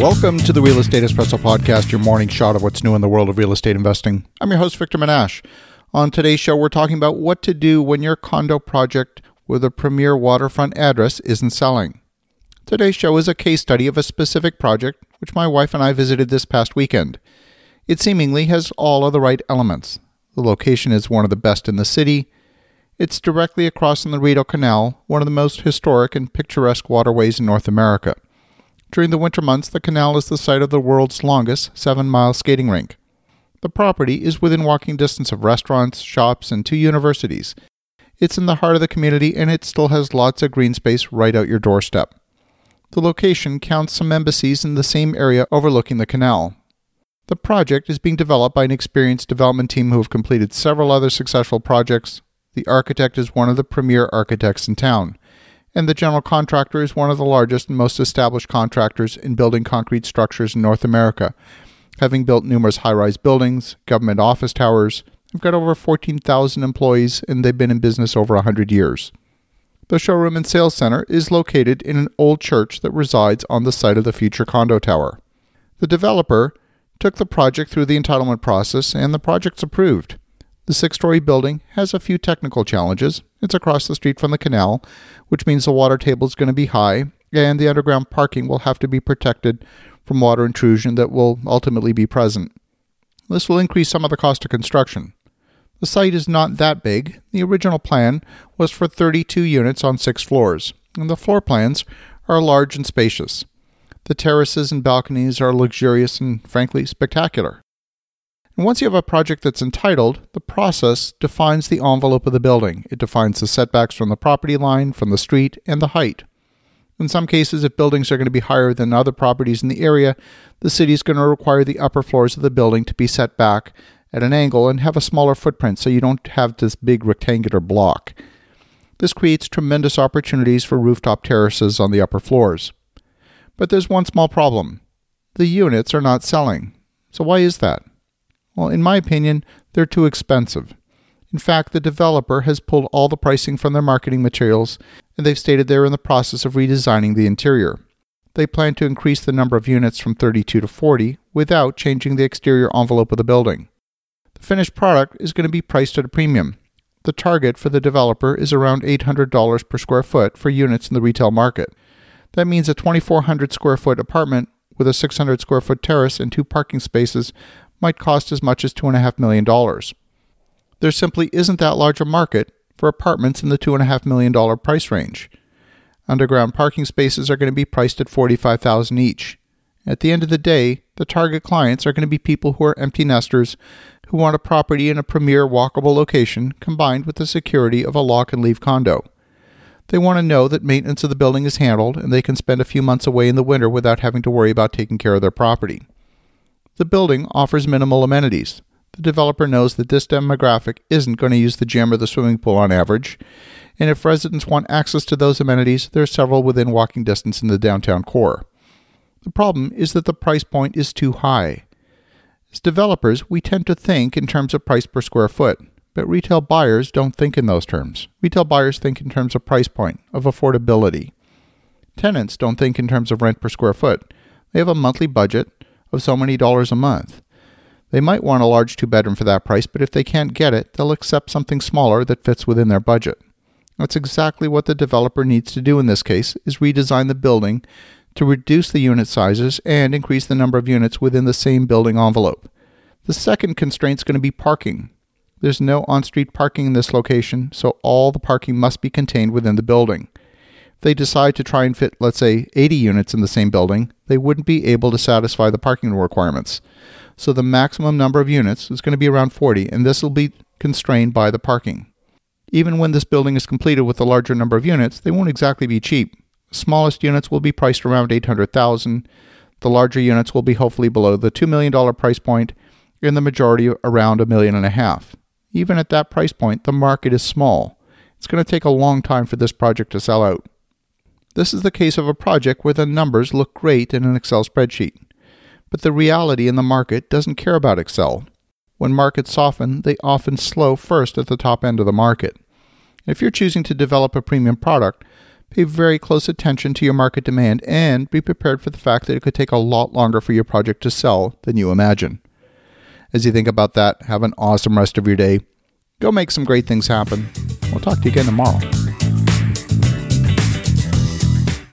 Welcome to the Real Estate Espresso Podcast, your morning shot of what's new in the world of real estate investing. I'm your host, Victor Menasce. On today's show, we're talking about what to do when your condo project with a premier waterfront address isn't selling. Today's show is a case study of a specific project which my wife and I visited this past weekend. It seemingly has all of the right elements. The location is one of the best in the city. It's directly across from the Rideau Canal, one of the most historic and picturesque waterways in North America. During the winter months, the canal is the site of the world's longest seven mile skating rink. The property is within walking distance of restaurants, shops, and two universities. It's in the heart of the community and it still has lots of green space right out your doorstep. The location counts some embassies in the same area overlooking the canal. The project is being developed by an experienced development team who have completed several other successful projects. The architect is one of the premier architects in town and the general contractor is one of the largest and most established contractors in building concrete structures in North America, having built numerous high rise buildings, government office towers. They've got over 14,000 employees and they've been in business over 100 years. The showroom and sales center is located in an old church that resides on the site of the future condo tower. The developer took the project through the entitlement process and the project's approved. The six story building has a few technical challenges. It's across the street from the canal, which means the water table is going to be high, and the underground parking will have to be protected from water intrusion that will ultimately be present. This will increase some of the cost of construction. The site is not that big. The original plan was for 32 units on six floors, and the floor plans are large and spacious. The terraces and balconies are luxurious and, frankly, spectacular. And once you have a project that's entitled, the process defines the envelope of the building. It defines the setbacks from the property line, from the street, and the height. In some cases, if buildings are going to be higher than other properties in the area, the city is going to require the upper floors of the building to be set back at an angle and have a smaller footprint so you don't have this big rectangular block. This creates tremendous opportunities for rooftop terraces on the upper floors. But there's one small problem the units are not selling. So, why is that? Well, in my opinion, they're too expensive. In fact, the developer has pulled all the pricing from their marketing materials, and they've stated they're in the process of redesigning the interior. They plan to increase the number of units from 32 to 40 without changing the exterior envelope of the building. The finished product is going to be priced at a premium. The target for the developer is around $800 per square foot for units in the retail market. That means a 2,400 square foot apartment with a 600 square foot terrace and two parking spaces might cost as much as $2.5 million. There simply isn't that large a market for apartments in the $2.5 million price range. Underground parking spaces are going to be priced at 45,000 each. At the end of the day, the target clients are going to be people who are empty nesters who want a property in a premier walkable location combined with the security of a lock and leave condo. They want to know that maintenance of the building is handled and they can spend a few months away in the winter without having to worry about taking care of their property. The building offers minimal amenities. The developer knows that this demographic isn't going to use the gym or the swimming pool on average, and if residents want access to those amenities, there are several within walking distance in the downtown core. The problem is that the price point is too high. As developers, we tend to think in terms of price per square foot, but retail buyers don't think in those terms. Retail buyers think in terms of price point, of affordability. Tenants don't think in terms of rent per square foot. They have a monthly budget, of so many dollars a month. They might want a large two bedroom for that price, but if they can't get it, they'll accept something smaller that fits within their budget. That's exactly what the developer needs to do in this case is redesign the building to reduce the unit sizes and increase the number of units within the same building envelope. The second constraint is going to be parking. There's no on-street parking in this location, so all the parking must be contained within the building they decide to try and fit, let's say, 80 units in the same building, they wouldn't be able to satisfy the parking requirements. So the maximum number of units is going to be around 40, and this will be constrained by the parking. Even when this building is completed with a larger number of units, they won't exactly be cheap. Smallest units will be priced around 800,000. The larger units will be hopefully below the $2 million price point, and the majority around a million and a half. Even at that price point, the market is small. It's going to take a long time for this project to sell out. This is the case of a project where the numbers look great in an Excel spreadsheet. But the reality in the market doesn't care about Excel. When markets soften, they often slow first at the top end of the market. If you're choosing to develop a premium product, Pay very close attention to your market demand and be prepared for the fact that it could take a lot longer for your project to sell than you imagine. As you think about that, have an awesome rest of your day. Go make some great things happen. We'll talk to you again tomorrow.